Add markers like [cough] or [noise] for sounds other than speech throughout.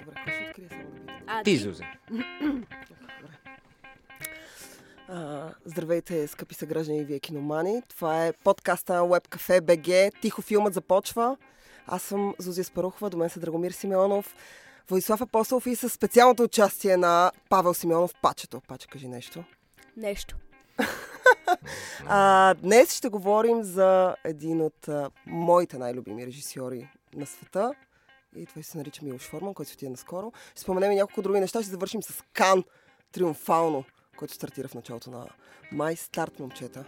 Добре, кой ще открие само да питам? А, Ти, Зузи. А, здравейте, скъпи съграждани и вие киномани. Това е подкаста на Web Cafe BG. Тихо филмът започва. Аз съм Зузия Спарухова, до мен са Драгомир Симеонов, Владислав Апостолов и с специалното участие на Павел Симеонов Пачето. Паче, кажи нещо. Нещо. [laughs] А, днес ще говорим за един от а, моите най-любими режисьори на света. И той се нарича Милош Форман, който се отиде наскоро. Ще споменем и няколко други неща. Ще завършим с Кан Триумфално, който стартира в началото на май. Старт, момчета.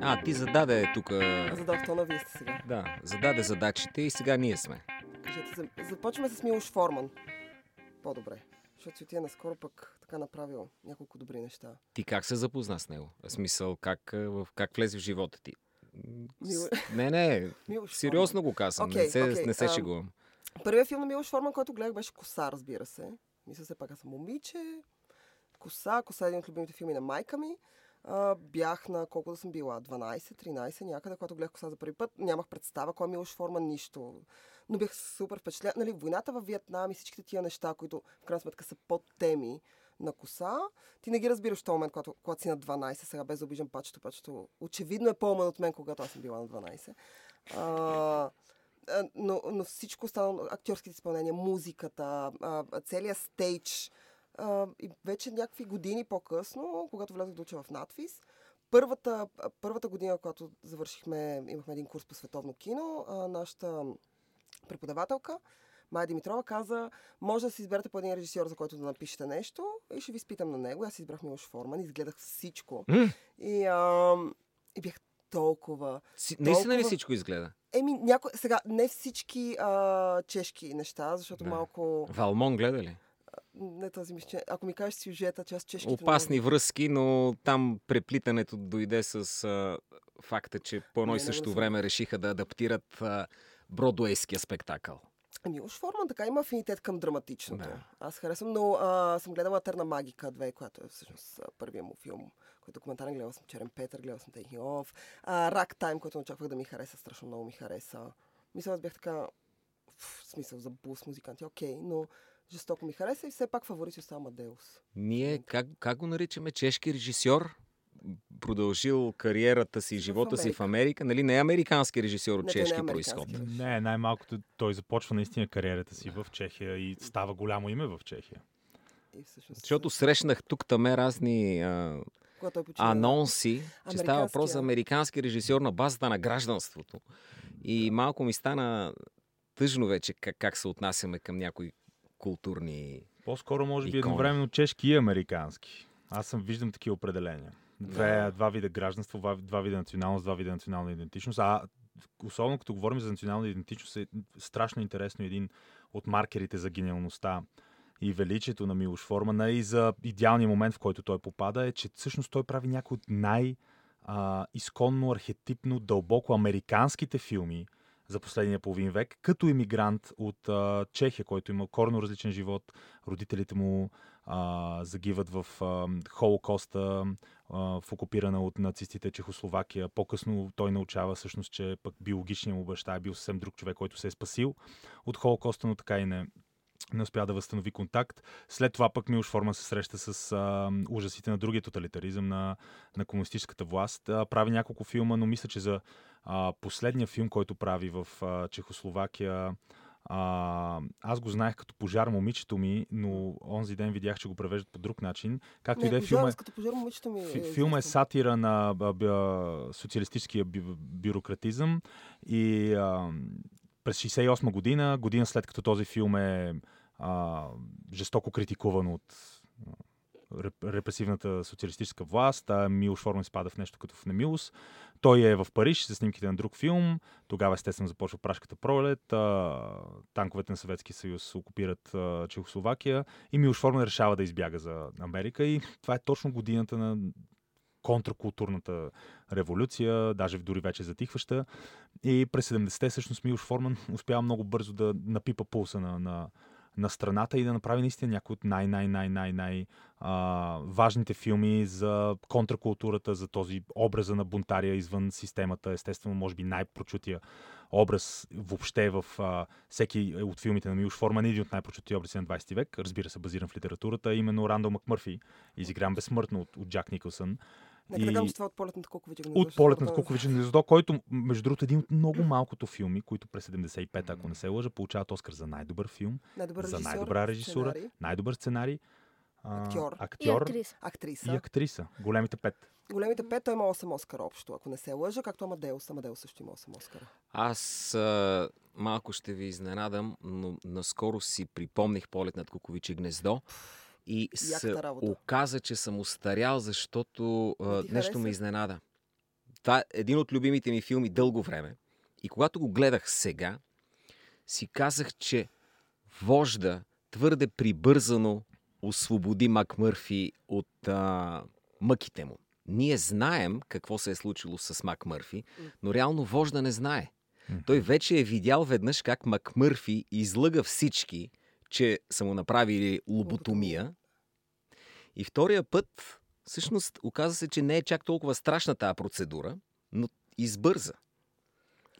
А, ти зададе тук. Аз задах тона, вие сте сега. Да, зададе задачите и сега ние сме. Кажете, за- започваме с Милош Форман. По-добре. Защото си отиде наскоро пък така направил няколко добри неща. Ти как се запозна с него? В смисъл, как, в, как влезе в живота ти? Мило- Не, не, [laughs] Милош сериозно го казвам. Окей, не се, окей, не се ам, шегувам. Първият филм на Милош Форман, който гледах, беше Коса, разбира се. Мисля се пак, аз съм момиче. Коса, Коса е един от любимите филми на майка ми. А, бях на колко да съм била? 12-13 някъде, когато гледах Коса за първи път. Нямах представа кой е Милош Форман, нищо. Но бях супер впечатлен. Нали, войната във Виетнам и всичките тия неща, които в крайна сметка са под теми на коса, ти не ги разбираш в този момент, когато, когато си на 12, сега без да обиждам пачето, пачето. Очевидно е по-умен от мен, когато аз съм била на 12. А, но, но всичко останало, актьорските изпълнения, музиката, целият стейдж. И вече някакви години по-късно, когато влязох да уча в надфис, първата, първата година, когато завършихме, имахме един курс по световно кино, нашата преподавателка, Майя Димитрова, каза, може да си изберете по един режисьор, за който да напишете нещо и ще ви спитам на него. Аз избрах Милош Форман, изгледах всичко. М, И, а, и бях толкова си- Наистина ли толкова- всичко изгледа? Еми, някой... Сега, не всички а, чешки неща, защото Да. малко... Валмон гледа ли? Не този ми ще... Ако ми кажеш сюжета, че аз чешките... не Опасни връзки, но там преплитането дойде с а, факта, че по едно Не, и не също съм. време решиха да адаптират а, бродуейския спектакъл. Ами, уж Форман така има афинитет към драматичното. Да. Аз харесвам, но а, съм гледала Терна Магика 2, която е всъщност първия му филм, който е документален. Гледала съм Черен Петър, гледала съм Taking Off. А, Рак Тайм, който очаквах да ми хареса, страшно много ми хареса. Мисля, аз бях така... В смисъл за бус музиканти, окей, но жестоко ми хареса и все пак фаворит остава Мадеус. Ние как, как го наричаме? Чешки режисьор? Продължил кариерата си, живота си в Америка. Нали не е американски режисьор от Не, не е чешки американски. происход. Не, най-малкото той започва наистина кариерата си в Чехия и става голямо име в Чехия. И всъщност, Защото срещнах тук таме разни а, анонси, че става въпрос за американски режисьор на базата на гражданството. И малко ми стана тъжно вече как, как се отнасяме към някои културни... По-скоро може би Икона. едновременно чешки и американски. Аз съм виждам такива определения. Две, Да. Два вида гражданство, два, вида националност, два вида национална идентичност. А особено като говорим за национална идентичност, е страшно интересно един от маркерите за гениалността и величието на Милош Формана и за идеалния момент, в който той попада, е, че всъщност той прави някои от най- а, изконно, архетипно, дълбоко американските филми за последния половин век, като иммигрант от а, Чехия, който има корно различен живот. Родителите му а, загиват в а, Холокоста, а, в окупирана от нацистите Чехословакия. По-късно той научава всъщност, че пък биологичният му баща е бил съвсем друг човек, който се е спасил от Холокоста, но така и не, не успя да възстанови контакт. След това пък Милош Форман се среща с а, ужасите на другия тоталитаризъм на, на комунистическата власт. А, прави няколко филма, но мисля, че за а, последния филм, който прави в а, Чехословакия, а, аз го знаех като пожар момичето ми, но онзи ден видях, че го превеждат по друг начин. Както и да е, филма, е- като пожар момичето ми Фи- е Филма е известен. сатира на б- б- социалистическия бю- бюрократизъм и а, през 68 година, година след като този филм е а, жестоко критикуван от репресивната социалистическа власт, а Милош Форман спада в нещо като в немилост. Той е в Париж за снимките на друг филм. Тогава естествено започва прашката пролет. А, танковете на Съветския съюз окупират а, Чехословакия и Милош Форман решава да избяга за Америка и това е точно годината на контркултурната революция, даже дори вече затихваща. И през 70-те всъщност Милош Форман успява много бързо да напипа пулса на, на, на страната и да направи наистина някои от най-най-най-най-най важните филми за контракултурата, за този образа на бунтария извън системата. Естествено, може би най-прочутия образ въобще в а, всеки от филмите на Милош Форман, един от най-прочутия образи на 20 век, разбира се, базиран в литературата, именно Рандъл Макмърфи, изигран безсмъртно от, от Джак Никълсън. Нека И- да кажем, че това е от полет над Куковича гнездо. От полет над на- Куковича гнездо, който, между другото, е един от много малкото филми, които през 75, ако не се лъжа, получават Оскар за най-добър филм, Най-добър за най-добра режисура, сценарий, най-добър сценарий, а, Актьор. И актьор актриса. актриса. и актриса. Големите пет. Големите пет, той има 8 Оскара общо, ако не се лъжа, както Амадеус. Амадеус също има 8 Оскара. Аз а, малко ще ви изненадам, но наскоро си припомних полет над Куковиче гнездо и се работа. оказа, че съм устарял, защото а, нещо хареса? ме изненада. Това е един от любимите ми филми дълго време. И когато го гледах сега, си казах, че вожда твърде прибързано освободи Мак Мърфи от а, мъките му. Ние знаем какво се е случило с Мак Мърфи, но реално вожда не знае. Той вече е видял веднъж как Мак Мърфи излъга всички, че са му направили лоботомия. И втория път, всъщност, оказа се, че не е чак толкова страшна тази процедура, но избърза.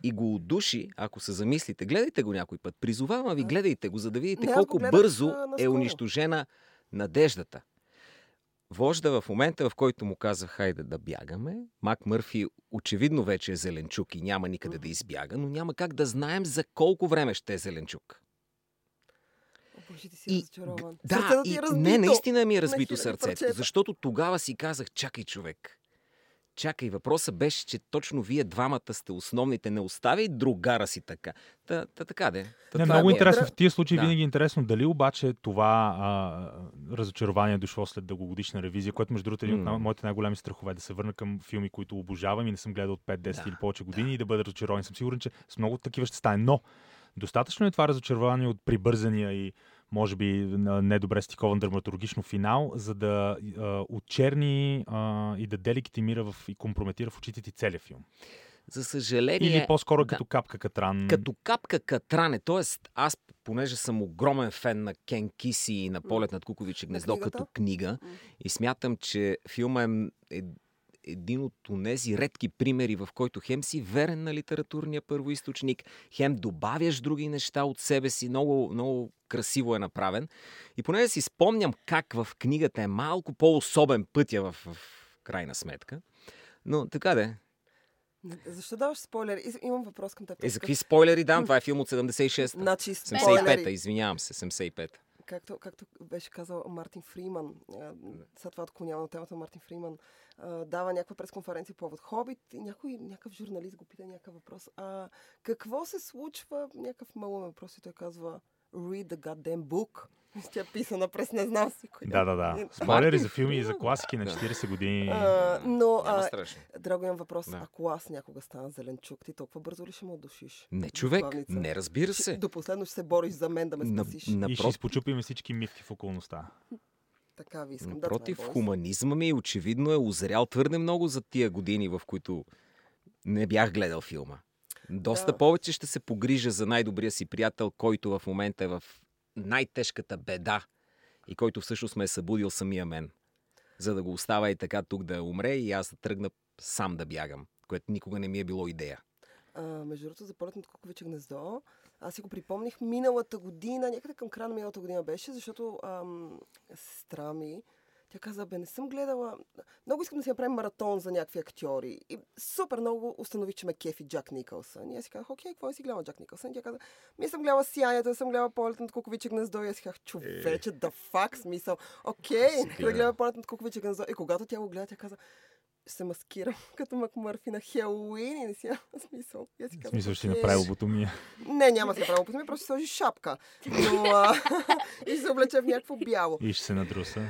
И го удуши, ако се замислите. Гледайте го някой път. Призовавам ви, гледайте го, за да видите Не, колко гледах, бързо а, е унищожена надеждата. Вожда в момента, в който му каза, хайде да бягаме, Мак Мърфи очевидно вече е зеленчук и няма никъде да избяга, но няма как да знаем за колко време ще е зеленчук. О, Боже, ти си И, разочарован. да, Сърцето ти е разбито. не, наистина ми е на разбито сърцето, парчета. защото тогава си казах, чакай човек. Чакай, въпросът беше, че точно вие двамата сте основните. Не оставяй другара си така. Та, та така де. Та, Не, това много е. интересно. В тия случаи Да. винаги е интересно дали обаче това а, разочарование е дошло след дългогодишна ревизия, което между другото е един от моите най-големи страхове да се върна към филми, които обожавам и не съм гледал от 5, 10 Да, или повече години и да бъда разочарован. Съм сигурен, че с много такива ще стане. Но достатъчно е това разочарование от прибързания и може би недобре стикован драматургично финал, за да а, отчерни а, и да делегитимира в, и компрометира в очите ти целият филм. За съжаление... Или по-скоро да. като капка катран. Като капка катране, т.е. аз, понеже съм огромен фен на Кен Киси и на Полет над Куковиче гнездо книгата? като книга и смятам, че филма е, е един от тези редки примери, в който хем си верен на литературния първоисточник, хем добавяш други неща от себе си, много, много красиво е направен. И понеже си спомням как в книгата е малко по-особен пътя в, в крайна сметка, но така де. Защо даваш спойлер? Из- Имам въпрос към теб. Е, за какви спойлери дам? Това е филм от 76-та. Значи, 75-та, спойлери. извинявам се, 75-та. Както, както беше казал Мартин Фриман, след това отклонявам на темата Мартин Фриман, а, дава някаква пресконференция по повод Хобит и някой, някакъв журналист го пита някакъв въпрос. А, какво се случва? Някакъв малък въпрос и той казва Read the goddamn book. [laughs] Тя е писана през не знам си кой. Да, да, да. Е, Спойлери за [laughs] филми и за класики на Да. 40 години. А, но, а, драго имам въпрос. Да. Ако аз някога стана зеленчук, ти толкова бързо ли ще ме отдушиш? Не, човек, Главница. не разбира Ще- се. До последно ще се бориш за мен да ме На, спасиш. И ще изпочупим всички мивки в околността. Така ви искам. напротив да, е хуманизма ми очевидно е озрял твърде много за тия години, в които не бях гледал филма. Доста Да. повече ще се погрижа за най-добрия си приятел, който в момента е в най-тежката беда и който всъщност ме е събудил самия мен. За да го оставя и така тук да умре и аз да тръгна сам да бягам, което никога не ми е било идея. А, между другото, за полет над Куковиче гнездо, аз си го припомних миналата година, някъде към края на миналата година беше, защото ам, сестра ми, тя каза, бе, не съм гледала, много искам да си направим маратон за някакви актьори. И супер много установих, че ме кефи Джак Никълсън. И аз си казах, окей, какво си гледала Джак Никълсън? И тя каза, ми съм гледала Сиянието, съм гледала полет над Куковиче гнездо. И аз си казах, човече, да фак, смисъл. Окей, да гледам полет над Куковиче гнездо. И когато тя го гледа, тя каза, се маскирам [laughs] като Макмърфи на Хелуин и не си [laughs] смисъл. Аз си В казах, смисъл ще си направи лоботомия. Не, няма да си направя опитами, просто ще сложи шапка. Но, а, [laughs] и ще се облече в някакво бяло. И ще се надруса.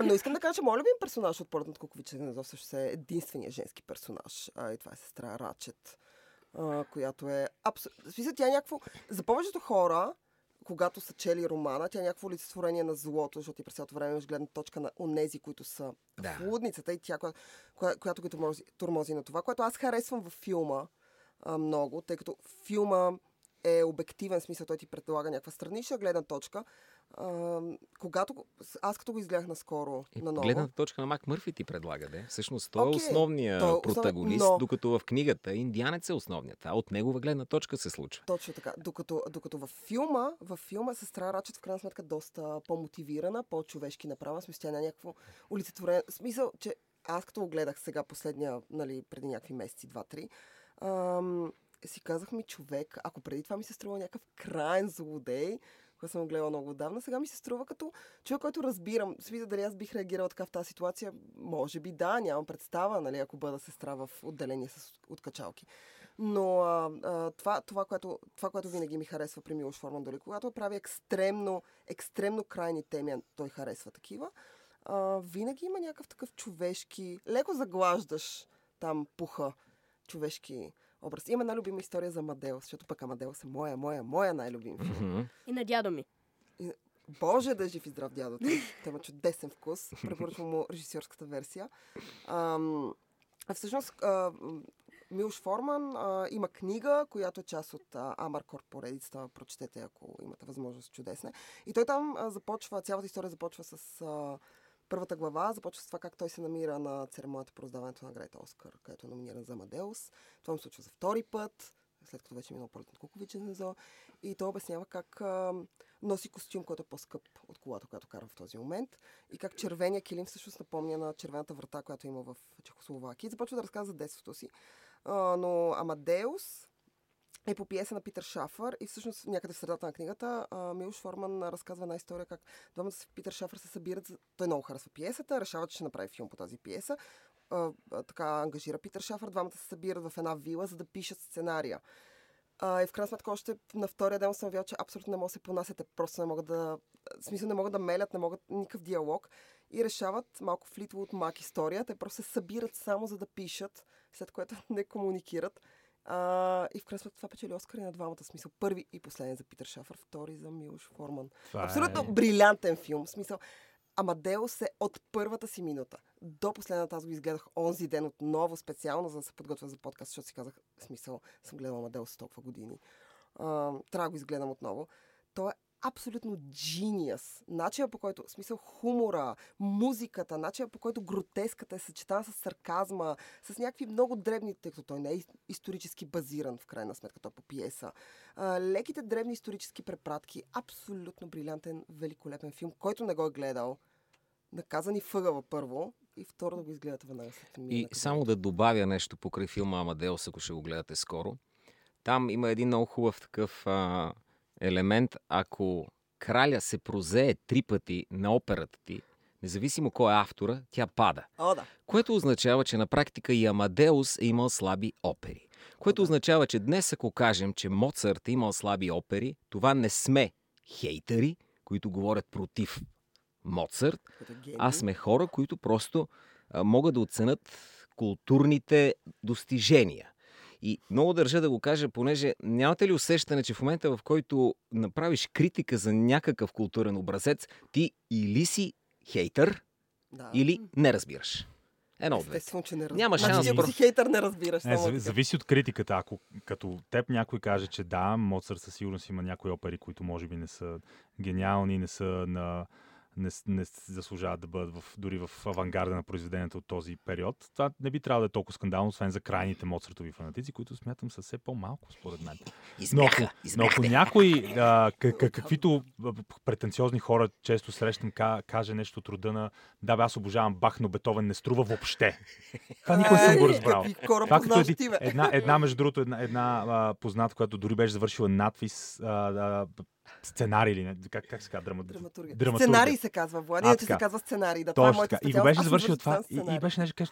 Но искам да кажа, че моят любим персонаж от Полет над Куковича гнездо всъщност е единствения женски персонаж. А, и това е сестра Рачет, а, която е абсолютно... Тя е някакво... За повечето хора, когато са чели романа, тя е някакво олицетворение на злото, защото ти през цялото време имаш гледна точка на онези, които са Да. в лудницата и тя, коя, коя, която ги тормози, тормози на това, което аз харесвам във филма а, много, тъй като филма е обективен смисъл, той ти предлага някаква странична гледна точка, А, когато, аз като го изгледах наскоро И на ново, гледната точка на Мак Мърфи ти предлага, де. Всъщност той Окей, е основният той е протагонист, но- докато в книгата Индианец е основният. А от негова гледна точка се случва. Точно така. Докато, докато във филма, във филма сестра Рачет в крайна сметка доста по-мотивирана, по-човешки направа. В Смисъл, тя няма някакво олицетворение. Смисъл, че аз като го гледах сега последния, нали, преди някакви месеци, два-три, ам, си казах ми човек, ако преди това ми се струва някакъв крайен злодей, който съм гледала много отдавна, сега ми се струва като човек, който разбирам. Смисъл, дали аз бих реагирала така в тази ситуация? Може би да, нямам представа, нали, ако бъда сестра в отделение с откачалки. Но а, а, това, това, което, това, което винаги ми харесва при Милош Форман, дори когато прави екстремно, екстремно крайни теми, той харесва такива, а, винаги има някакъв такъв човешки, леко заглаждаш там пуха, човешки образ. Има една любима история за Амадеус, защото пък Амадеус е моя, моя, моя най-любим филм. И на дядо ми. Боже да е жив и здрав дядото. [laughs] Той има чудесен вкус. Препоръчвам му режисьорската версия. Ам, а всъщност а, м, Милош Форман а, има книга, която е част от а, Амаркор поредицата. Прочетете, ако имате възможност. Чудесна. И той там а, започва, цялата история започва с а, първата глава, започва с това как той се намира на церемонията по раздаването на наградата Оскар, където е номиниран за Амадеус. Това му случва за втори път, след като вече е минал на Куковичен Незо. И той обяснява как а, носи костюм, който е по-скъп от колата, която кара в този момент. И как червения килим всъщност напомня на червената врата, която има в Чехословакия. И започва да разказва за детството си. А, но Амадеус е по пиеса на Питър Шафър и всъщност някъде в средата на книгата а, Милош Форман разказва една история как двамата с Питър Шафър се събират. Той много харесва пиесата, решава, че ще направи филм по тази пиеса. Така ангажира Питър Шафър, двамата се събират в една вила, за да пишат сценария. И в крайна сметка още на втория ден съм видял, че абсолютно не могат да се понасяте, просто не могат да... В смисъл не могат да мелят, не могат никакъв диалог. И решават малко Флитвуд Мак история. Те просто се събират само за да пишат, след което [laughs] не комуникират. А, и в крайна това печели Оскар и на двамата. Смисъл първи и последен за Питър Шафър, втори за Милош Форман. Това Абсолютно е... брилянтен филм. Смисъл, Амадеус е от първата си минута до последната. Аз го изгледах онзи ден отново специално, за да се подготвя за подкаст, защото си казах, смисъл, съм гледал Амадеус толкова години. А, трябва да го изгледам отново. Той е абсолютно genius. Начинът по който, в смисъл хумора, музиката, начинът по който гротеската е съчетана с сарказма, с някакви много дребни, тъй като той не е исторически базиран, в крайна сметка, той е по пиеса. А, леките древни исторически препратки. Абсолютно брилянтен, великолепен филм, който не го е гледал. Наказани въгъла първо и второ да го изгледате веднага след И само да добавя нещо покрай филма Амадеус, ако ще го гледате скоро. Там има един много хубав такъв а, елемент. Ако краля се прозее три пъти на операта ти, независимо кой е автора, тя пада. О, да. Което означава, че на практика и Амадеус е имал слаби опери. Което Да. означава, че днес ако кажем, че Моцарт е имал слаби опери, това не сме хейтери, които говорят против Моцарт, а сме хора, които просто а, могат да оценят културните достижения. И много държа да го кажа, понеже нямате ли усещане, че в момента, в който направиш критика за някакъв културен образец, ти или си хейтър, да. или не разбираш. Едно от. Естествено, че не разбираш. Няма значи, шанс просто. си хейтър, не разбираш. Не, зави- зависи от критиката. Ако като теб някой каже, че да, Моцарт със сигурност има някои опери, които може би не са гениални, не са на не, не заслужават да бъдат в, дори в авангарда на произведенията от този период. Това не би трябвало да е толкова скандално, освен за крайните Моцартови фанатици, които смятам са все по-малко, според мен. Но ако, но ако някой, а, к- каквито претенциозни хора често срещам, ка- каже нещо от рода на да, бе, аз обожавам Бах, но Бетовен не струва въобще. Това никой не съм го Ей, разбрал. Това като еди- една, една, между другото, една, една а, позната, която дори беше завършила надпис а, а, сценарий или не, как, как се казва? Драма... Драматургия. Драматургия. Сценарий се казва. Влади, А, че се казва сценарий. Да, това е Точно моята. И го беше завършил това. И, и беше нещо,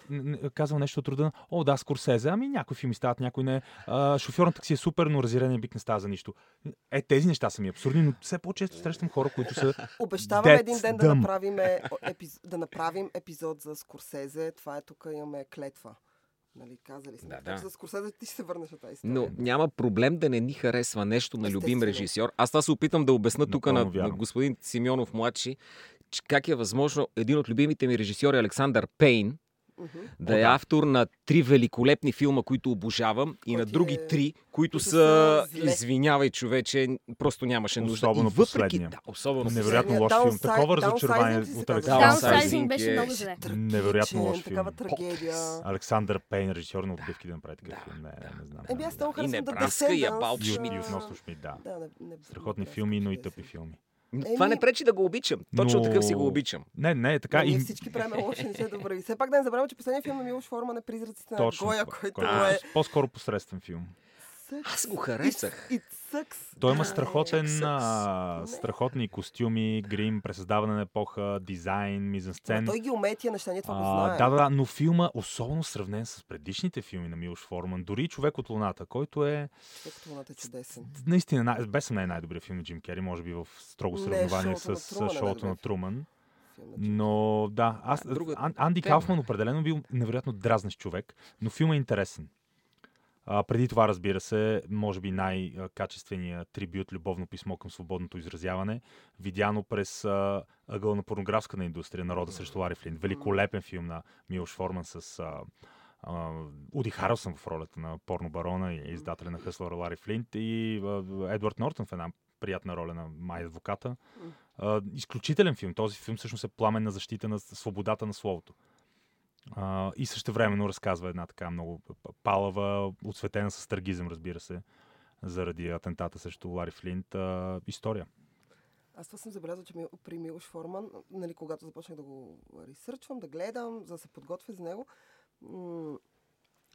казал нещо от рода о, да, Скорсезе, ами някои филми стават, някой не. А, шофьор на такси е супер, но разирение бик не става за нищо. Е, тези неща са ми абсурдни, но все по-често срещам хора, които са Обещавам един ден да направим, епиз... да направим епизод за Скорсезе. Това е тук имаме клетва. Нали, казали сме. Да, Така да. че За Скорсезе ти ще се върнеш на тази история. Но няма проблем да не ни харесва нещо на любим Естествено. режисьор. Аз това се опитам да обясна тук на, на господин Симеонов младши, как е възможно един от любимите ми режисьори Александър Пейн да О, е да. автор на три великолепни филма, които обожавам, и на други е- три, които които са, извинявай човече, просто нямаше нужда. Особено и въпреки, последния. да, особено Невероятно лош филм. Такова разочарование от? Александър Downsizing беше много зле. Невероятно лош филм. трагедия. Александър Пейн, режисьор на отбивки да направи такъв Да, филм. Не, да, не знам. Еми, аз много И харесвам да и относно Шмидт, да. Да, Страхотни филми, но и тъпи филми. Това не пречи да го обичам. Точно Но- такъв си го обичам. Не, не, така. Ама Ние и... всички правим [laughs] лоши, не се добре. Все пак да не забравяме, че последният филм на Милош Форман е Призраците на Точно. Гоя, който който е... По-скоро посредствен филм. Аз го харесах. It, it sucks. Той има страхотен, а, страхотни костюми, грим, пресъздаване на епоха, дизайн, мизансцен. Той ги умее тия неща, ние това го А, знаем. да, да, но филма, особено сравнен с предишните филми на Милош Форман, дори Човек от Луната, който е Човек от Луната е чудесен. наистина, най- без съмнение най-добрият филм на Джим Кери, може би в строго Не, съревнование Шоуто на с Труман е шоуто на Труман. Но да, аз, А, друга Ан, Анди тема. Кауфман определено бил невероятно дразнещ човек, но филмът е интересен. А, преди това, разбира се, може би най-качественият трибют Любовно писмо към свободното изразяване, видяно през а, ъгъл на порнографската индустрия, Народа срещу Лари Флин. Великолепен филм на Милош Форман с а, а, Уди Харълсън в ролята на порнобарона и издателя на Хъслър Лари Флинт и а, Едвард Нортън в една приятна роля на Май адвоката. А, изключителен филм. Този филм всъщност е пламенна защита на свободата на словото. А, и също времено разказва една така много палава, отсветена с трагизъм, разбира се, заради атентата срещу Лари Флинт, а, история. Аз това съм забелязал, че ми, при Милош Форман, нали, когато започнах да го ресърчвам, да гледам, за да се подготвя за него, м-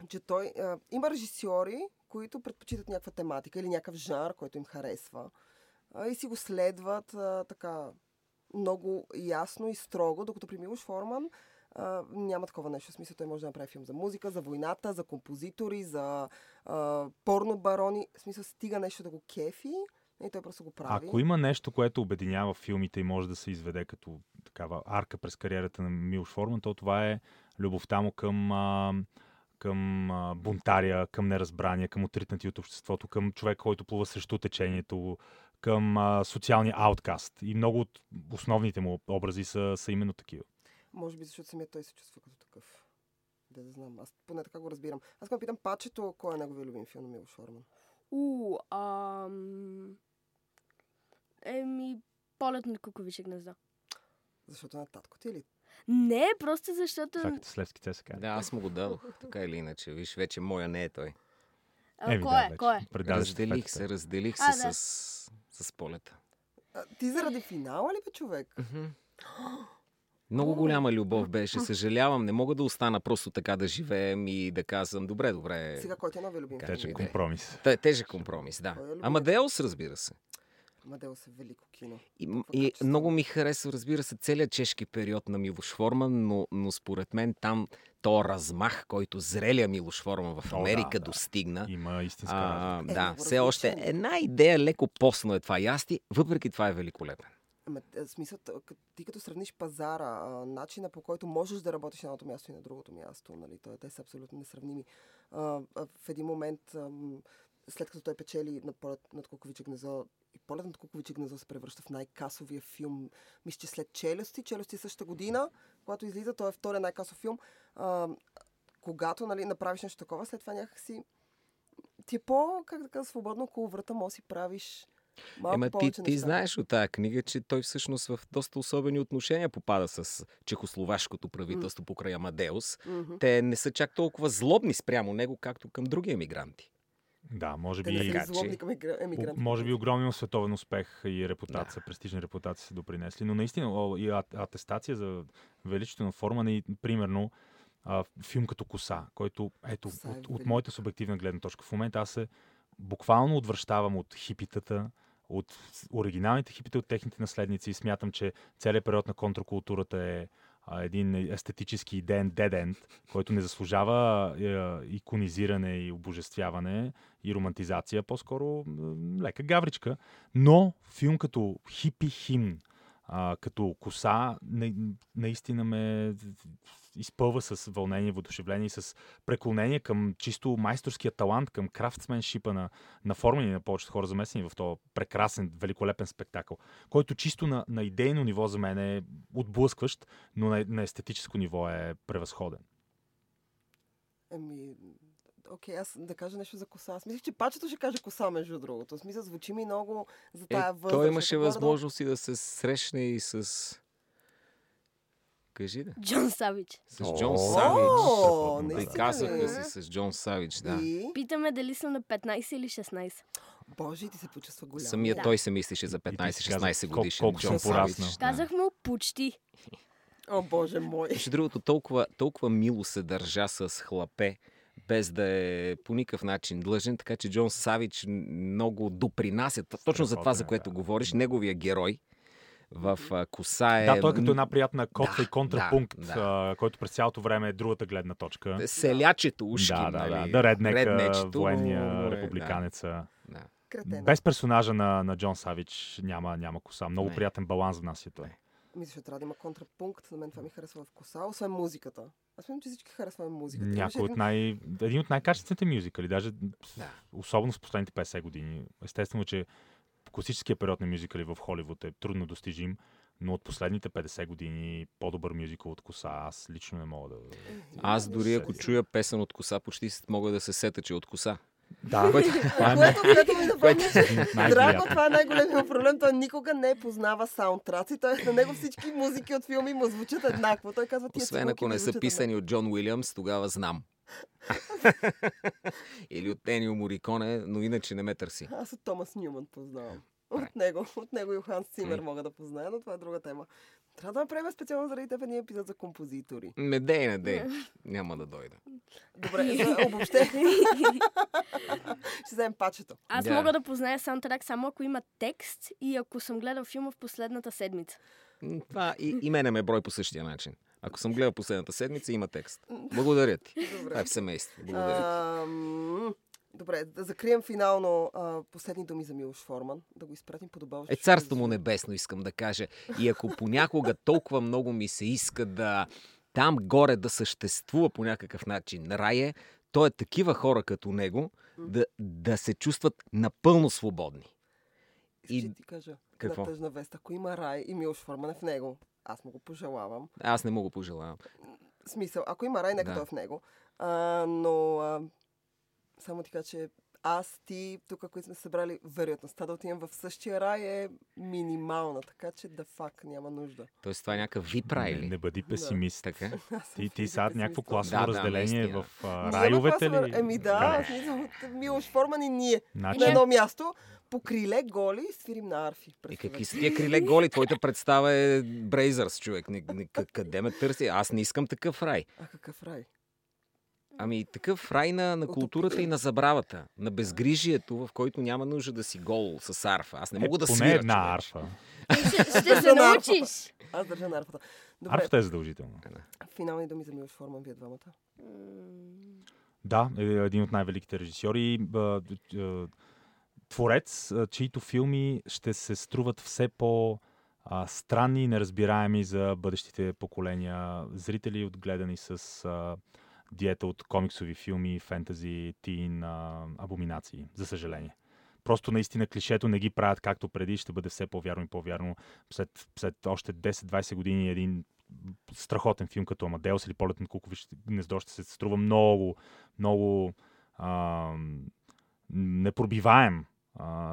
че той а, има режисьори, които предпочитат някаква тематика или някакъв жанр, който им харесва. А, и си го следват а, така много ясно и строго, докато при Милош Форман няма такова нещо. В смисъл, той може да направи филм за музика, за войната, за композитори, за а, порно-барони. В смисъл, стига нещо да го кефи и той просто го прави. Ако има нещо, което обединява филмите и може да се изведе като такава арка през кариерата на Милош Форман, то това е любовта му към, а, към а, бунтаря, към неразбрания, към отритнати от обществото, към човек, който плува срещу течението, към а, социалния ауткаст. И много от основните му образи са, са именно такива. Може би защото самият той се чувства като такъв. Да, да знам. Аз поне така го разбирам. Аз ме питам Пачето, кой е неговия любим филм на Милош Форман? У, ам... Еми, полет на куковиче гнездо. Защото на татко ти е ли? Не, просто защото... Това като с Левски ЦСКА. Да, аз му го дадох, така или иначе. Виж, вече моя не е той. А, Еми, кой да, е? Кой е? Разделих се, разделих А, се да. с, с полета. А, ти заради финала ли бе, човек? Много голяма любов беше. Съжалявам, не мога да остана просто така да живеем и да казвам, добре, добре. Сега кой ти е новия любим Иде. компромис. Т- Тежък компромис, да. Е любимият? Амадеус, разбира се. Мадеус е велико кино. И, и много ми харесва, разбира се, целият чешки период на Милош Форман, но, но според мен там то размах, който зрелия Милош Форман в О, Америка да, да. достигна. Има истинска А. Е, да, все още една идея леко посно е това ясти, въпреки това е великолепен. Ама, е, смисъл, ти като сравниш пазара, начина по който можеш да работиш на едното място и на другото място, нали, то, те са абсолютно несравними. А, в един момент, след като той печели над полет над Куковиче гнездо, и полет над Куковиче гнездо се превръща в най-касовия филм, мисля, че след Челюсти, Челюсти същата година, когато излиза, той е втория най-касов филм. А, когато нали, направиш нещо такова, след това някакси ти е по, как да кажа, свободно около врата, може си правиш малко Ема ти, ти неща. знаеш от тази книга, че той всъщност в доста особени отношения попада с чехословашкото правителство покрай Амадеус. Мгм. Те не са чак толкова злобни спрямо него, както към други емигранти. Да, може би... Така и че-. Може би огромен световен успех и репутация, престижна репутация са допринесли, но наистина и ат- атестация за величието на форма и примерно а, филм като Коса, който ето Коса е от, от моята субективна гледна точка в момента аз се буквално отвръщавам от хипитата, от оригиналните хипите, от техните наследници смятам, че целият период на контркултурата е един естетически идеен дедент, който не заслужава е, иконизиране и обожествяване и романтизация, по-скоро м, лека гавричка. Но филм като хипи химн, като коса, на, наистина ме изпълва с вълнение, въодушевление и с преклонение към чисто майсторския талант, към крафтсменшипа на, на формени на повечето хора замесени в този прекрасен, великолепен спектакъл, който чисто на, на идейно ниво за мен е отблъскващ, но на, на естетическо ниво е превъзходен. Еми, окей, аз да кажа нещо за коса. Аз мислих, че пачето ще каже коса, между другото. В смисъл, звучи ми много за Е, тая възраст. той имаше възможност и да се срещне и с... Кажи да. Джон Савич. С Джон Савич. Ли? си с Джон Савич, да. И... Питаме дали съм на 15 или 16. Боже, ти се почувства голям. Самия Да. той се мислеше за И ти си 15-16 каза, годишен. колко Джон съм Савич. Да. Казах му почти. О, боже мой. Между другото, толкова, толкова мило се държа с хлапе, без да е по никакъв начин длъжен, така че Джон Савич много допринася точно за това, за е, което да. говориш. Неговия герой в а, коса е... Да, той е като една приятна котва Да, и контрапункт, да, да. а, който през цялото време е другата гледна точка. Селячето ушки, да, да, нали? да, да, реднека, Реднечето, военния е- републиканеца. Да, да. Без персонажа на, на Джон Савич няма, няма коса. Много Не. приятен баланс внася той. Мисля, че трябва да има контрапункт. На мен това ми харесва в коса, освен музиката. Аз мисля, че всички харесваме музиката. Някой един- от най... Един от най-качествените мюзикали, даже Да. особено с последните 50 години. Естествено, че класическия период на мюзикали в Холивуд е трудно достижим, но от последните 50 години по-добър мюзикъл от коса аз лично не мога да... Аз дори ако чуя песен от коса, почти мога да се сета, че е от коса. Да, Което- това е Което, което ми напомня, че един от Драго, това е най-големият проблем. Той никога не познава саундтраци. Той на него всички музики от филми му звучат еднакво. Той казва, Освен ако не са писани от Джон Уилямс, тогава знам. Или от Енио Мориконе, но иначе не ме търси. Аз от Томас Нюман познавам. От него, от него и Ханс Цимер мога да позная, но това е друга тема. Трябва да направим специално заради теб един епизод за композитори. Не дей, не дей. Няма да дойда. Добре, за обобщение. Ще вземем пачето. Аз Да. мога да позная саундтрак само ако има текст и ако съм гледал филма в последната седмица. Това и, и мене ме брой по същия начин. Ако съм гледал последната седмица, има текст. Благодаря ти. Това е Добре. в семейство. Благодаря ти. Ам, Добре, да закрием финално а, последни думи за Милош Форман. Да го изпратим подобаващо. Е, царство му небесно, искам да кажа. И ако понякога толкова много ми се иска да там горе да съществува по някакъв начин рае, то е такива хора като него да, да се чувстват напълно свободни. И... И- Ще ти кажа. Какво? На тъжна вест. Ако има рай и Милош Форман е в него, аз му го пожелавам. Аз не мога пожелавам. В смисъл, ако има рай, нека Да. той е в него. А, но а, само ти кажа, че аз, ти, тук, които сме събрали, вероятността да отидем в същия рай е минимална, така че да фак няма нужда. Тоест това е някакъв вип рай Не, не бъди песимист. Така? [laughs] Аз съм Ти, ти сега някакво класово Да, да, разделение наистина. в а, райовете ли? Еми да, от Милош Форман и ние. Значи, На едно място, по криле голи, свирим на арфи. И какви са тия криле голи? Твоята представа е Брейзърс, човек. Не, не, къ- къде ме търси? Аз не искам такъв рай. А какъв рай? Ами такъв рай на, на културата и на забравата. На безгрижието, в който няма нужда да си гол с арфа. Аз не мога е, да поне свиря, една човече. арфа. Ще, ще се научиш. Аз държа на арфата. Добре, Арфата е задължително. финални думи за Милош Форман, вие двамата. Да, е един от най-великите режисьори. Творец, чието филми ще се струват все по странни и неразбираеми за бъдещите поколения зрители, отгледани с а, диета от комиксови филми, фентази, тин, а, абоминации, за съжаление. Просто наистина клишето не ги правят както преди, ще бъде все по-вярно и по-вярно. След, след още 10-20 години един страхотен филм като Амадеус или Полет на Кукович гнездо ще се струва много, много а, непробиваем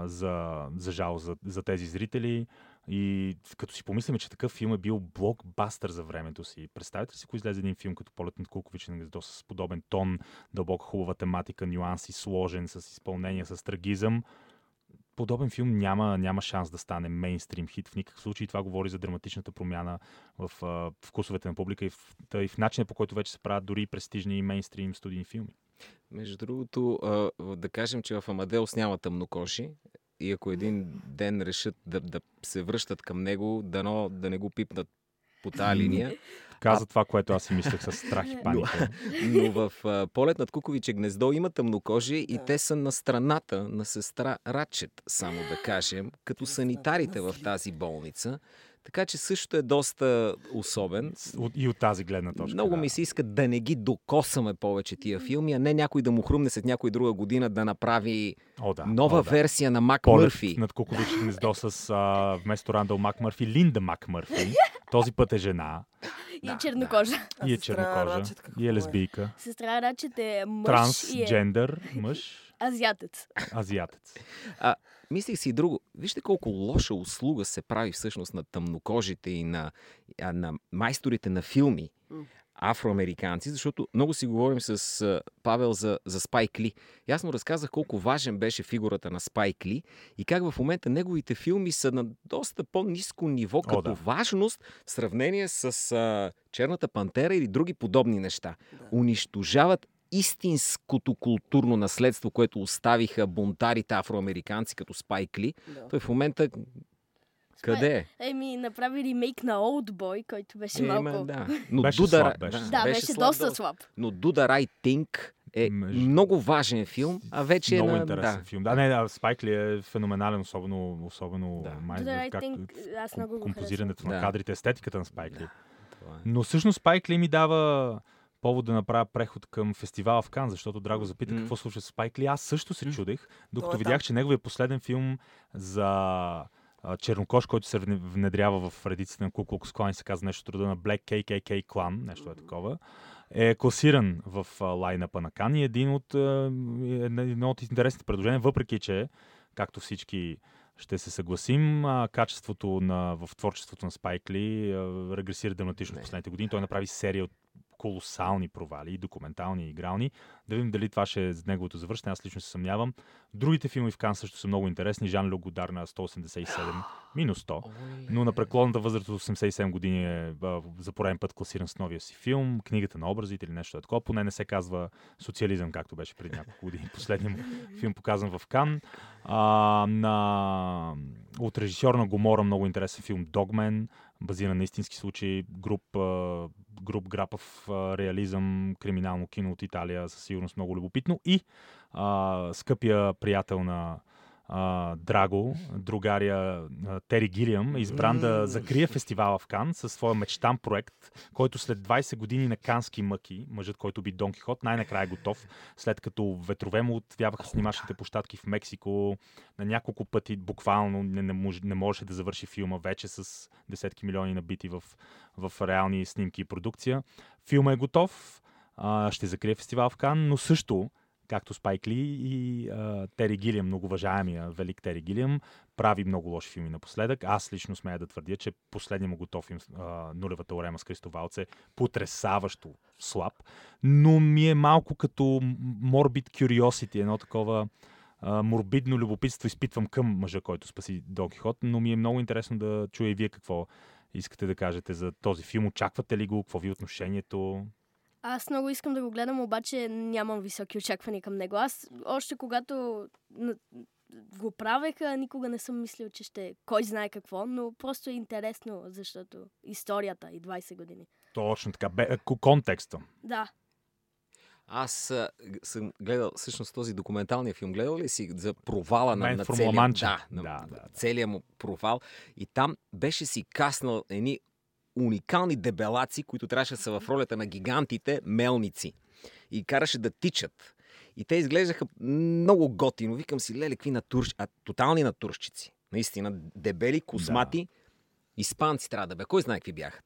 за, за жал за, за тези зрители. И като си помислим, че такъв филм е бил блокбастър за времето си. Представете ли си, ако излезе един филм като Полет на Кукович на гнездо с подобен тон, дълбока хубава тематика, нюанси, сложен, с изпълнение, с трагизъм. Подобен филм няма, няма шанс да стане мейнстрим хит. В никакъв случай това говори за драматичната промяна в а, вкусовете на публика и в, и в начина по който вече се правят дори престижни мейнстрим студийни филми. Между другото, а, да кажем, че в Амадеус няма тъмнокожи. И ако един ден решат да, да се връщат към него, дано да не го пипнат по тази линия. Каза това, което аз си мислех с страх и паника. Но в а, полет над Куковиче гнездо има тъмнокожи и Да. те са на страната на сестра Рачет, само да кажем, като санитарите в тази болница. Така че също е доста особен. И от тази гледна точка. Много да. ми се иска да не ги докосаме повече тия филми, а не някой да му хрумне след някой друга година да направи О, да, нова о, да. версия на Мак Полет Мърфи. над Кукович гнездо с а, вместо Рандъл Макмърфи, Линда Макмърфи. [laughs] Този път е жена. И е чернокожа. И е чернокожа. И е е? лесбийка. Сестра Рачет е мъж е Трансджендър мъж. азиатец. Азиатец. А, мислих си и друго. Вижте колко лоша услуга се прави всъщност на тъмнокожите и на, а, на майсторите на филми. Афроамериканци, защото много си говорим с Павел за, за Спайк Ли. И аз му разказах колко важен беше фигурата на Спайк Ли и как в момента неговите филми са на доста по-низко ниво като да. важност в сравнение с а, Черната пантера или други подобни неща. Да. Унищожават истинското културно наследство, което оставиха бунтарите афроамериканци като Спайк Ли. Да. Той в момента къде е? Еми, направи ремейк на Old Boy, който беше малко... Има, да. [laughs] Но Беше the слаб, беше да, слаб. Да, беше, доста доста. слаб. Но Do the Right Thing е Между- много важен филм, а вече Много е на... интересен да. филм. Да, не, да, Спайк Ли е феноменален, особено, особено Да. май, Do the Right както Thing, аз много го композирането на Да. кадрите, естетиката на Спайк Ли. Това е. Но всъщност Спайк Ли ми дава повод да направя преход към фестивала в Кан, защото Драго запита М. какво случва с Спайк Ли. Аз също се М. чудех, докато Той е видях, че неговият последен филм за чернокош, който се вне- внедрява в редиците на Куклукс Клан и се казва нещо от рода на Black KKK Clan, нещо е такова, е класиран в лайнапа на Кан и е един от, едно от интересните предложения, въпреки че, както всички ще се съгласим, качеството на, в творчеството на Спайк Ли регресира драматично в последните години. Той направи серия от колосални провали, и документални, и игрални. Да видим дали това ще е неговото завършване. Аз лично се съмнявам. Другите филми в Кан също са много интересни. Жан Люк Годар на 187, [gasps] минус 100. Но на преклонната възраст от 87 години е за пореден път класиран с новия си филм, книгата на образите или нещо е такова. Поне не се казва социализъм, както беше преди няколко години. [laughs] Последният филм показан в Кан. А, на... От режисьор на Гомора много интересен филм Догмен, базиран на истински случаи, груп, груп грапав реализъм, криминално кино от Италия, със сигурност много любопитно. И а, скъпия приятел на а, Драго, другаря а, Тери Гилиам, е избран да закрие фестивала в Кан със своя мечтан проект, който след 20 години на кански мъки, мъжът, който би Дон Кихот, най-накрая е готов, след като ветрове му отвяваха снимачните площадки в Мексико, на няколко пъти буквално не, не, мож, не можеше да завърши филма вече с десетки милиони набити в, в реални снимки и продукция. Филма е готов, а, ще закрие фестивал в Кан, но също както Спайк Ли и а, Тери Гилиам, много уважаемия велик Тери Гилиам, прави много лоши филми напоследък. Аз лично смея да твърдя, че последният му готов филм а, Нулевата орема с Кристо Валц е потресаващо слаб, но ми е малко като Morbid Curiosity, едно такова а, морбидно любопитство изпитвам към мъжа, който спаси Дон Кихот, но ми е много интересно да чуя и вие какво искате да кажете за този филм. Очаквате ли го? Какво ви е отношението? Аз много искам да го гледам, обаче нямам високи очаквания към него. Аз още когато го правеха, никога не съм мислил, че ще е кой знае какво, но просто е интересно, защото историята и 20 години. Точно така. Бе, ко- контекста. Да, Аз а, съм гледал всъщност този документалния филм. Гледал ли си за провала на, Мен на целия, да, на, Да, да, да. целия му провал? И там беше си каснал едни уникални дебелаци, които трябваше да са в ролята на гигантите мелници. И караше да тичат. И те изглеждаха много готино. Викам си, леле, какви натурщ... а, тотални натурщици. Наистина, дебели, космати. Испанци трябва да бе. Кой знае какви бяха.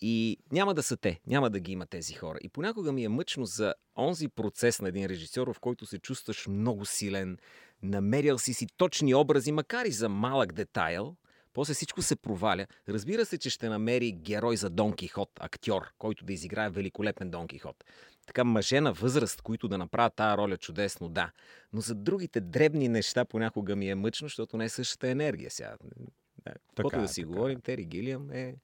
И няма да са те, няма да ги има тези хора. И понякога ми е мъчно за онзи процес на един режисьор, в който се чувстваш много силен, намерил си си точни образи, макар и за малък детайл, после всичко се проваля. Разбира се, че ще намери герой за Дон Кихот, актьор, който да изиграе великолепен Дон Кихот. Така мъже на възраст, които да направят тази роля чудесно, да. Но за другите дребни неща понякога ми е мъчно, защото не е същата енергия сега. Да, каквото е, да си така е. говорим, Тери Гилиам е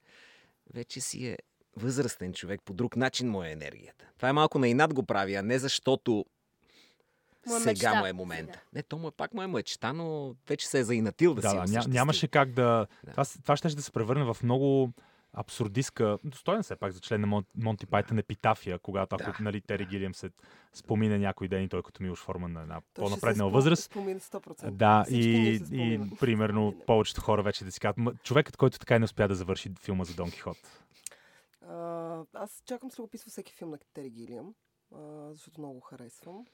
вече си е възрастен човек, по друг начин му е енергията. Това е малко на инат го прави, а не защото Му е сега мечта. му е момента. Не, то му е пак му е мечта, но вече се е заинатил да, Да, си да, ня, нямаше как да... Да. Това, това ще да се превърне в много абсурдистка, достоен все пак за член на Мон, Монти Пайтън епитафия, когато ако Да. нали, Тери Гилиам се спомине някой ден и той като Милош Форман на една по-напреднала се възраст. Спомина 100%. Да, Всички и, се и примерно повечето хора вече да си казват, «Ма, човекът, който така и не успя да завърши филма за Дон Кихот. Аз чакам с любопитство всеки филм на Тери Гилиам, а, защото много го харесвам.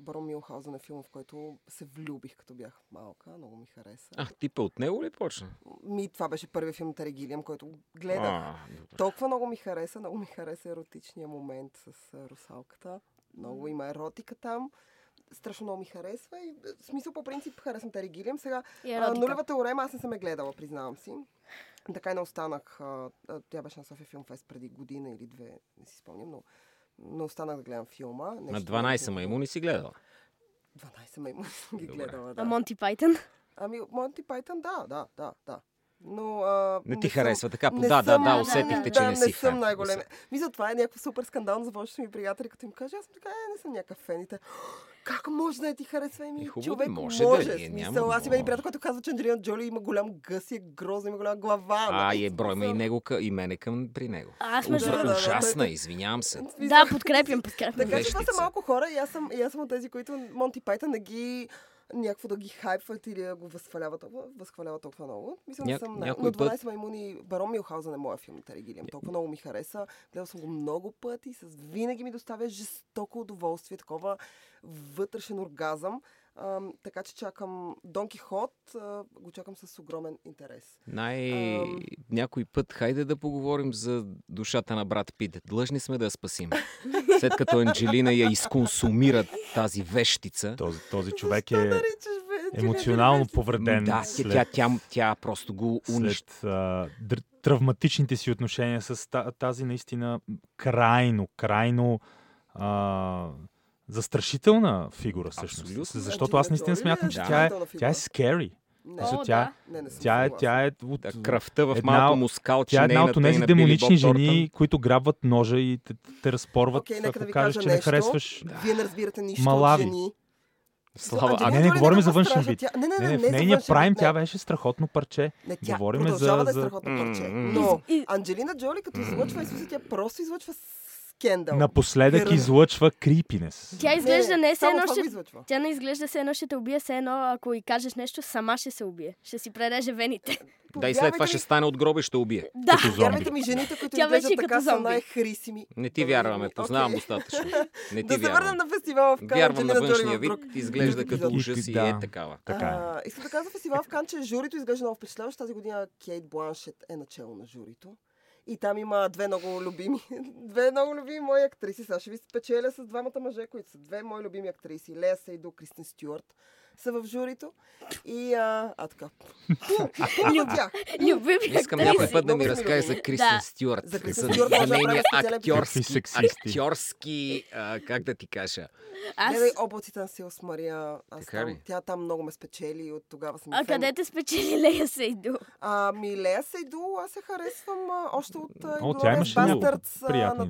Барон Милхаузен е филм, в който се влюбих, като бях малка. Много ми хареса. А, типа от него ли почна? Ми, това беше първият филм Тари Гилиам, който гледах. А, добре. Толкова много ми хареса, много ми хареса еротичния момент с русалката. Много има еротика там. Страшно много ми харесва и в смисъл по принцип харесвам Тари Гилиам. Сега а, нулевата теорема аз не съм я гледала, признавам си. Така и не останах. А, тя беше на София Филм Фест преди година или две, не си спомням, но не останах да гледам филма. На Нещо 12 много- маймуни си гледала. 12 маймуни съм ги Добре. гледала, А да. Монти Пайтън? Ами, Монти Пайтън, да, да, да, да. Но, а, Не ти съм- харесва така. не Да, да, съм- да, да, усетихте, да, че да, не си не съм най-голем. Мисля, това е някакво супер скандално за повечето ми приятели, като им кажа, аз съм така, е, не съм някакъв фен. И те, как може да не ти харесва? Еми, Е, хубаво, човек може да, може. ние смисъл, няма- аз имам един приятел, който казва, че Анджелина Джоли има голям гъс и е грозна, има голяма глава. А, и е брой ме и него, и мене към при него. А, Аз между... Да, да, да, ужасна, той- извинявам се. Да, подкрепям, подкрепям. Така че това са малко хора и аз съм, и аз съм от тези, които Монти Пайтън не ги някакво да ги хайпват или да го възхваляват толкова, възхваляват толкова много. Мисля, Ня- съм... Но път- 12 маймуни, Барон Милхаузен е моя филм на Тари Гилиам. Толкова много ми хареса. Гледал съм го много пъти. С... Винаги ми доставя жестоко удоволствие, такова вътрешен оргазъм. Така че чакам Дон Кихот, а, го чакам с огромен интерес. Най... Ам. Някой път, хайде да поговорим за душата на брат Пит. Длъжни сме да я спасим. След като Анджелина я изконсумира тази вещица. Този, този човек е емоционално повреден Да, тя, след, тя, тя, тя просто го унищи. след а, др- травматичните си отношения с та- тази наистина крайно, крайно а, застрашителна фигура всъщност. Абсолютно. Защото аз наистина смятам, че е тя е, тя е scary. Не, О, тя, да. не, не тя, е, тя е от, Да, кръвта в една малко от- мускалче. тя е една от тези демонични жени, които грабват ножа и те, те разпорват, нека ако да ви кажеш, че не нещо. харесваш. Вие не разбирате нищо Малави. от жени. Слава, Анджелина а не, не, Джоли говорим за външен вид. Тя... Не, не, Не, не, не, не в нейния прайм тя не. беше страхотно парче. Не, тя Говорим продължава за- да е страхотно парче. Но Анджелина Джоли, като излъчва Исуса, тя просто излъчва скендал. Напоследък Гър- излъчва крипинес. Тя изглежда не, все само едно ще... Тя не изглежда се едно ще те убие, все едно ако и кажеш нещо, сама ще се убие. Ще си пререже вените. Да, и след това Повярвайте ще ми- стане от гроба и ще убие. Да, Като зомби. Вярвайте ми, жените, които Тя изглеждат вече е така, като са най-хрисими. Не ти вярваме, познавам достатъчно. Не ти [laughs] Да се върнем на фестивала в Кан. Вярвам на външния вид, изглежда като ужас и е такава. Така е. Искам да кажа за фестивал в Кан, че журито изглежда много впечатляващо. Тази година Кейт Бланшет е начало на журито. И там има две много любими, [laughs] две много любими мои актриси. Сега ще ви спечеля с двамата мъже, които са две мои любими актриси. Лея Сейдо, Кристин Стюарт са в журито. И, а, а така. Любими Искам някой път да ми разкаже за Да. Стюарт. За Кристин за, Стюарт за нейния актьорски, актьорски, как да ти кажа, Аз... Гледай облаците на Силс Мария. Аз там, тя там много ме спечели и от тогава съм А къде те спечели Лея Сейду? А, ми Лея Сейду, аз се харесвам още от О, тя имаше на.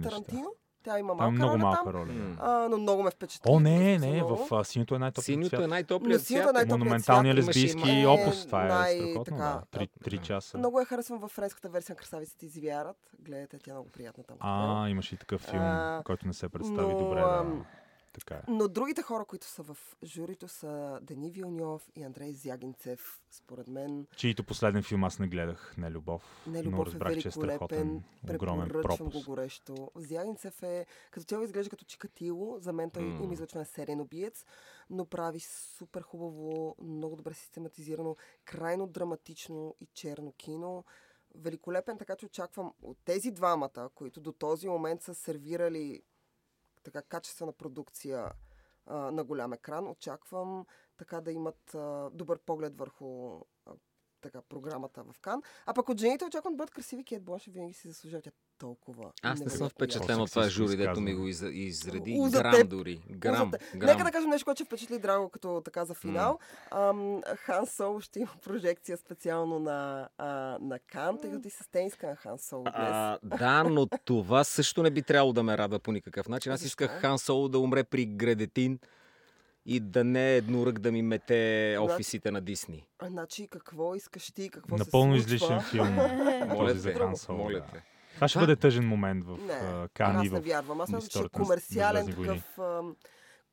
Тарантино. Тя има Там е малка много роля малка там. роля. да. А, но много ме впечатли. О, не, не, в а, синьото е най-топлият синьото цвят. е най-топлият синьото е най-топлият Монументалният лесбийски и- опус. Това е най- страхотно. така, Да. Три, три часа. Много я харесвам във френската версия на Красавиците извярат. Гледайте, тя е много приятна там. А, имаше и такъв филм, А, който не се представи но, добре. Да. Така е. Но другите хора, които са в журито са Дени Вилньов и Андрей Зягинцев. Според мен Чието последен филм аз не гледах, не любов. Не но любов е разбрах, че е великолепен. огромен Препоръчвам го пропуск. горещо. Зягинцев е, като цяло изглежда като чикатило. За мен той М. има излъчва на сериен убиец, но прави супер хубаво, много добре систематизирано, крайно драматично и черно кино. Великолепен, така че очаквам от тези двамата, които до този момент са сервирали така качествена продукция а, на голям екран, очаквам така да имат а, добър поглед върху така, програмата в Кан. А пък от жените очаквам да бъдат красиви. Кейт Бланшет винаги си заслужава тя толкова. Аз не съм впечатлен от това жури, дето ми го из, изреди. У, за Грам дори. Грам. Грам. Нека да кажем нещо, което ще впечатли Драго като така за финал. Ам, Хан Соло ще има прожекция специално на, а, на Кан, тъй като ти са стенска на Хан Соло днес. А, да, но [laughs] това също не би трябвало да ме радва по никакъв начин. Аз исках Хан Соло да умре при Гредетин и да не е еднорък да ми мете офисите на Дисни. А, значи, какво искаш ти, какво Напълно се случва? излишен филм. [laughs] Моля те, моля те. Това ще бъде тъжен момент в Не, а, Кан аз не вярвам. Аз смятам, че е комерциален такъв ам,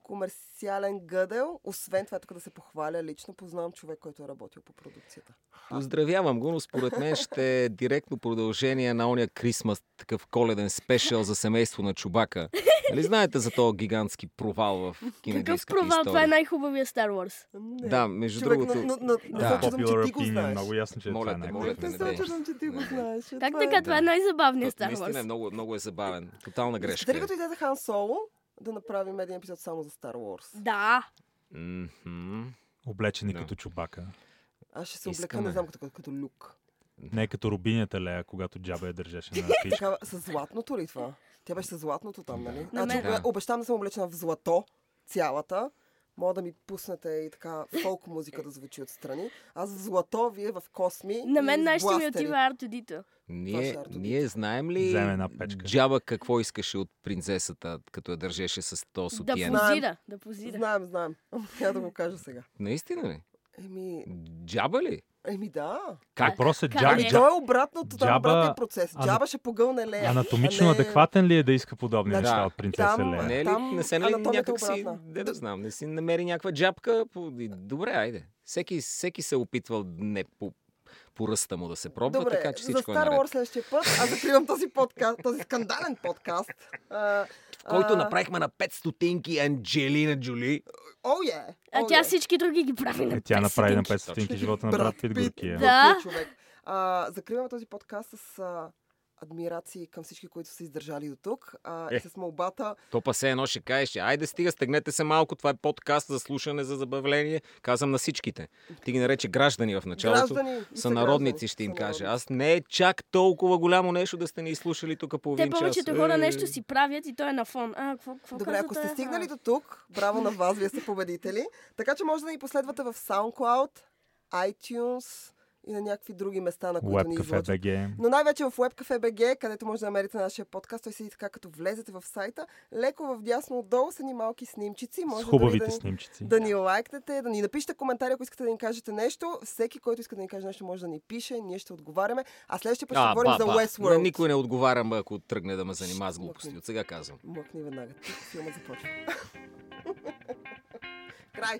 комерциален гъдел. Освен това, тук да се похваля лично, познавам човек, който е работил по продукцията. Поздравявам го, но според мен ще е директно продължение на ония Крисмас, такъв коледен спешъл за семейство на Чубака. Нали знаете за този гигантски провал в Какъв кинедийската провал? история? Това е най-хубавия Star Wars. Не. Да, между Човек, другото... но, но, но, Да. че ти го знаеш. много ясно, че Моля това е те, най моля те, Не се че ти го знаеш. Как Това е- така? Това е най-забавният Star Наистина е Wars. много, много е забавен. Тотална грешка. Дали е. като излезе Хан Соло, да направим един епизод само за Star Wars. Да. Мгм. Облечени Да. като чубака. Аз ще се облека, не знам, като, като люк. Не като рубинята Лея, когато Джаба я държеше на пишка. Така, с златното ли това? Тя беше с златното там, нали? На Значи, да. обещам да съм облечена в злато цялата. Мога да ми пуснете и така фолк музика да звучи отстрани. Аз в злато, вие в косми. На мен най-ще ми отива Артодито. Ние, е ние знаем ли. Джаба какво искаше от принцесата, като я държеше с то Да сутиен? позна- позира. Да позира. Знаем, знаем. [laughs] Ама да го кажа сега. Наистина ли? Еми, Джаба ли? Еми да. Как? Въпрос е Как Джаба. Ами то е обратното, там Джаба- обратния процес. ана- Джаба ще погълне Лея. Анатомично а не- адекватен ли е да иска подобни Да. неща от принцеса Там- Лея? Не, е ли, Там не се нали някак си, не да знам, не си намери някаква и Добре, айде. Всеки, всеки се е опитвал не по, по ръста му да се пробва, Добре, така че за всичко е Star наред. Wars следващия път. Аз закривам този подкаст, този скандален подкаст. А, Който а, направихме на 5 стотинки Анджелина Джоли. О, е! А О, тя е. всички други ги прави на Е, тя направи на 5 5 стотинки живота на Брат Пит. Горкия. Да. Човек. А, закриваме този подкаст с а, адмирации към всички, които са издържали до тук. А, Е. и с молбата. То па се едно ще кажеш, айде стига, стегнете се малко, това е подкаст за слушане, за забавление. Казвам на всичките. Ти ги нарече граждани в началото. Граждани Са народници, ще им кажа. Аз не е чак толкова голямо нещо да сте ни изслушали тук Те половин час. повечето Е, хора нещо си правят и той е на фон. А, какво, какво Добре, ако сте А, стигнали до тук, браво на вас, вие сте победители. Така че може да ни последвате в SoundCloud, iTunes и на някакви други места, на които ни Webcafe излъчват. BG. Но най-вече в Webcafe BG, където може да намерите нашия подкаст. Той седи така, като влезете в сайта. Леко в дясно отдолу са ни малки снимчици. С Може хубавите дори да, ни- снимчици. да ни лайкнете, да ни напишете коментари, ако искате да ни кажете нещо. Всеки, който иска да ни каже нещо, може да ни пише. Ние ще отговаряме. А следващия път ще А, говорим ба, за ба. Westworld. На никой не отговарям, ако тръгне да ме занимава с глупости. От сега казвам. Мъкни веднага. Филма започва. [laughs] Край.